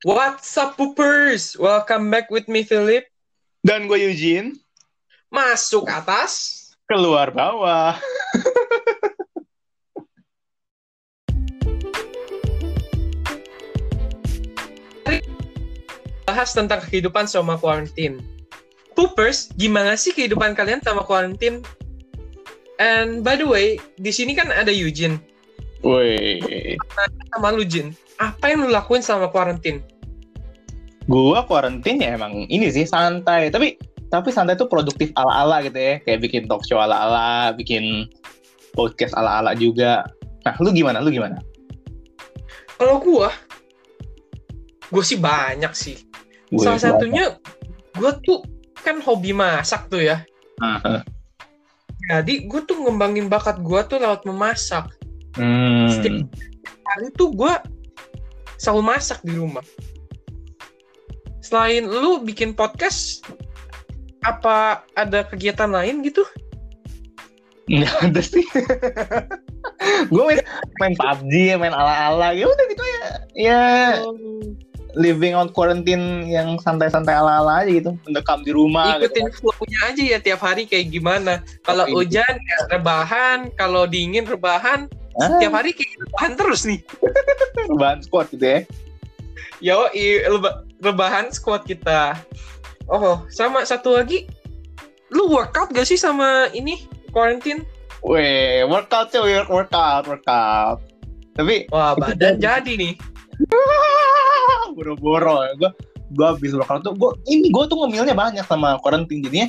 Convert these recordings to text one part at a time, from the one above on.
What's up, poopers? Welcome back with me, Philip. Dan gue Eugene, Masuk atas. keluar bawah. Bahas tentang kehidupan selama kuarantin. Poopers, gimana sih kehidupan kalian sama kuarantin? And by the way, di sini kan ada Eugene Woi, sama lu, Jin. Apa yang lu lakuin selama kuarantin? gua kuarantin ya emang ini sih santai. Tapi tapi santai tuh produktif ala-ala gitu ya. Kayak bikin talk show ala-ala, bikin podcast ala-ala juga. Nah, lu gimana? Lu gimana? Kalau gua, gua sih banyak sih. Gue Salah satunya, gua tuh kan hobi masak tuh ya. Ah, Jadi gue tuh ngembangin bakat gue tuh lewat memasak. Hmm. Setiap hari tuh gue selalu masak di rumah. Selain lu bikin podcast, apa ada kegiatan lain gitu? Nggak ada sih. gue main, main PUBG, main ala-ala. Ya udah gitu ya. Ya, living on quarantine yang santai-santai ala-ala aja gitu. Mendekam di rumah. gitu. Ikutin flow-nya aja ya tiap hari kayak gimana. Kalau hujan ya rebahan, kalau dingin rebahan. Ah, Tiap hari kayak rebahan terus nih. rebahan squad gitu ya. Yo, reba- rebahan squad kita. Oh, sama satu lagi. Lu workout gak sih sama ini quarantine? Weh, workout cuy, workout, workout. Tapi Wah, badan jadi. nih. boro-boro ya. Gue gue habis workout tuh gue ini gue tuh ngemilnya banyak sama quarantine jadinya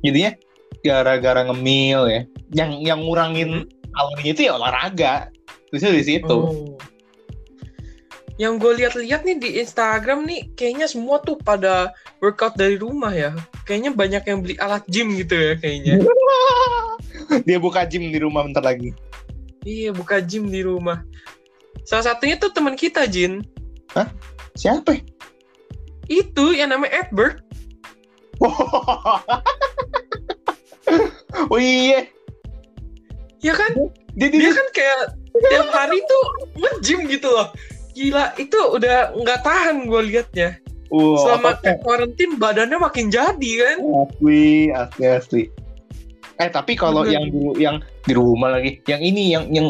jadinya gara-gara ngemil ya yang yang ngurangin kalorinya itu ya olahraga terus di situ Oh. Yang gue lihat-lihat nih di Instagram nih, kayaknya semua tuh pada workout dari rumah ya. Kayaknya banyak yang beli alat gym gitu ya kayaknya. dia buka gym di rumah bentar lagi iya, buka gym di rumah. Salah satunya tuh teman kita, Jin. siapa ya? Itu yang namanya Edward. oh iya Ya kan? dia, Dia dia, kan kayak tiap hari tuh nge-gym gitu loh. Gila, itu udah nggak tahan gue liatnya. Wah, Selama karantin badannya makin jadi kan. asli asli asli eh tapi kalau yang di yang di rumah lagi yang ini yang yang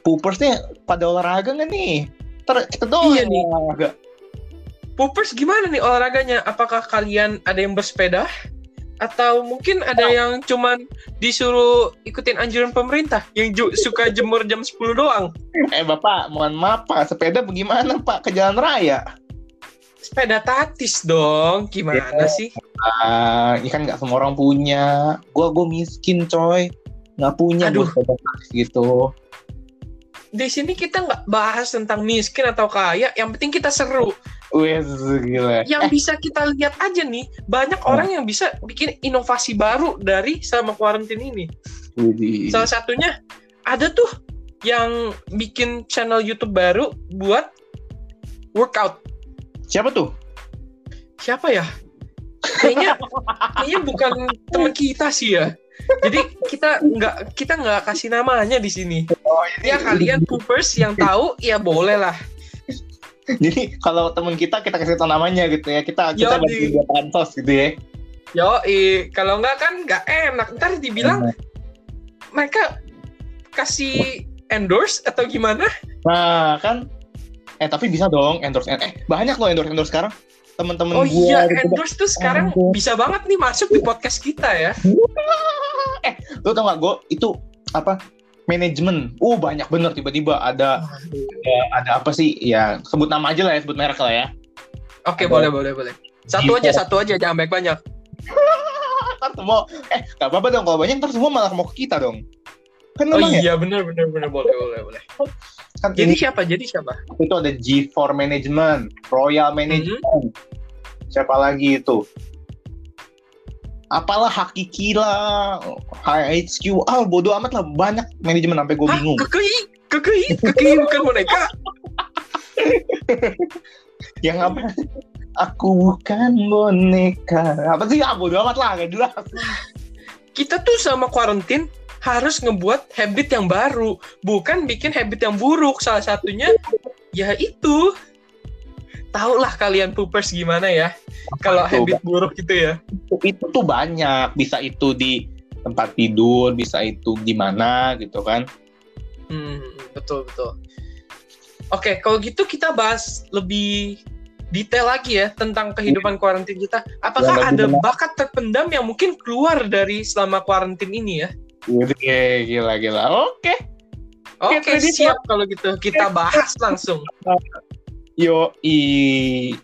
poopersnya pada olahraga nggak nih kita doang Iya nih. olahraga Poopers gimana nih olahraganya? Apakah kalian ada yang bersepeda? Atau mungkin ada yang cuman disuruh ikutin anjuran pemerintah yang ju- suka jemur jam 10 doang? Eh bapak, mohon maaf pak, sepeda bagaimana pak ke jalan raya? Sepeda tatis dong, gimana Iya. sih? Ah, ini kan nggak semua orang punya. Gua gua miskin coy, nggak punya Aduh. sepeda taksi gitu. Di sini kita nggak bahas tentang miskin atau kaya, yang penting kita seru. Wes gila. Yang bisa kita lihat aja nih, banyak orang yang bisa bikin inovasi baru dari sama kuarantin ini. Widih. Salah satunya ada tuh yang bikin channel YouTube baru buat workout. Siapa tuh? Siapa ya? Kayaknya kayaknya bukan teman kita sih ya. Jadi kita nggak kita nggak kasih namanya di sini. Oh, Ya kalian poopers yang tahu ya boleh lah. Jadi kalau teman kita kita kasih tau namanya gitu ya. Kita kita bantu dia pansos gitu ya. Yo, kalau nggak kan nggak enak. Ntar dibilang mereka kasih endorse atau gimana? Nah kan, eh tapi bisa dong endorse eh banyak loh endorse endorse sekarang teman-teman Oh iya, gitu. endorse tuh sekarang Aduh. bisa banget nih masuk di podcast kita ya. eh lu tau gak gue itu apa manajemen uh banyak bener tiba-tiba ada ada, ada apa sih ya sebut nama aja lah ya sebut merek lah ya Oke, Ada. boleh, boleh, boleh. Satu aja, satu aja, jangan banyak-banyak. ntar semua eh gak apa-apa dong kalau banyak ntar semua malah mau ke kita dong kan Oh ya iya, benar, benar, benar, boleh, boleh, boleh. kan Jadi ini siapa? Jadi siapa? itu ada G4 Management Royal Management siapa lagi itu apalah hakiki lah HHQ ah bodo amat lah banyak manajemen sampai gue bingung Kekei? Kekei? Kekei bukan boneka? yang apa aku bukan boneka apa sih ah bodo amat lah gak jelas Kita tuh sama quarantine harus ngebuat habit yang baru, bukan bikin habit yang buruk. Salah satunya ya itu tahu lah kalian poopers gimana ya. Kalau habit buruk gitu ya. itu, itu tuh banyak bisa itu di tempat tidur bisa itu di mana gitu kan Hmm, betul betul. Oke, kalau gitu kita bahas lebih detail lagi ya tentang kehidupan kuarantin kita. Apakah Ya, ada bagaimana? bakat terpendam yang mungkin keluar dari selama kuarantin ini ya? Oke, gila gila oke Oke, ready, siap kalau gitu. Kita bahas langsung. yo i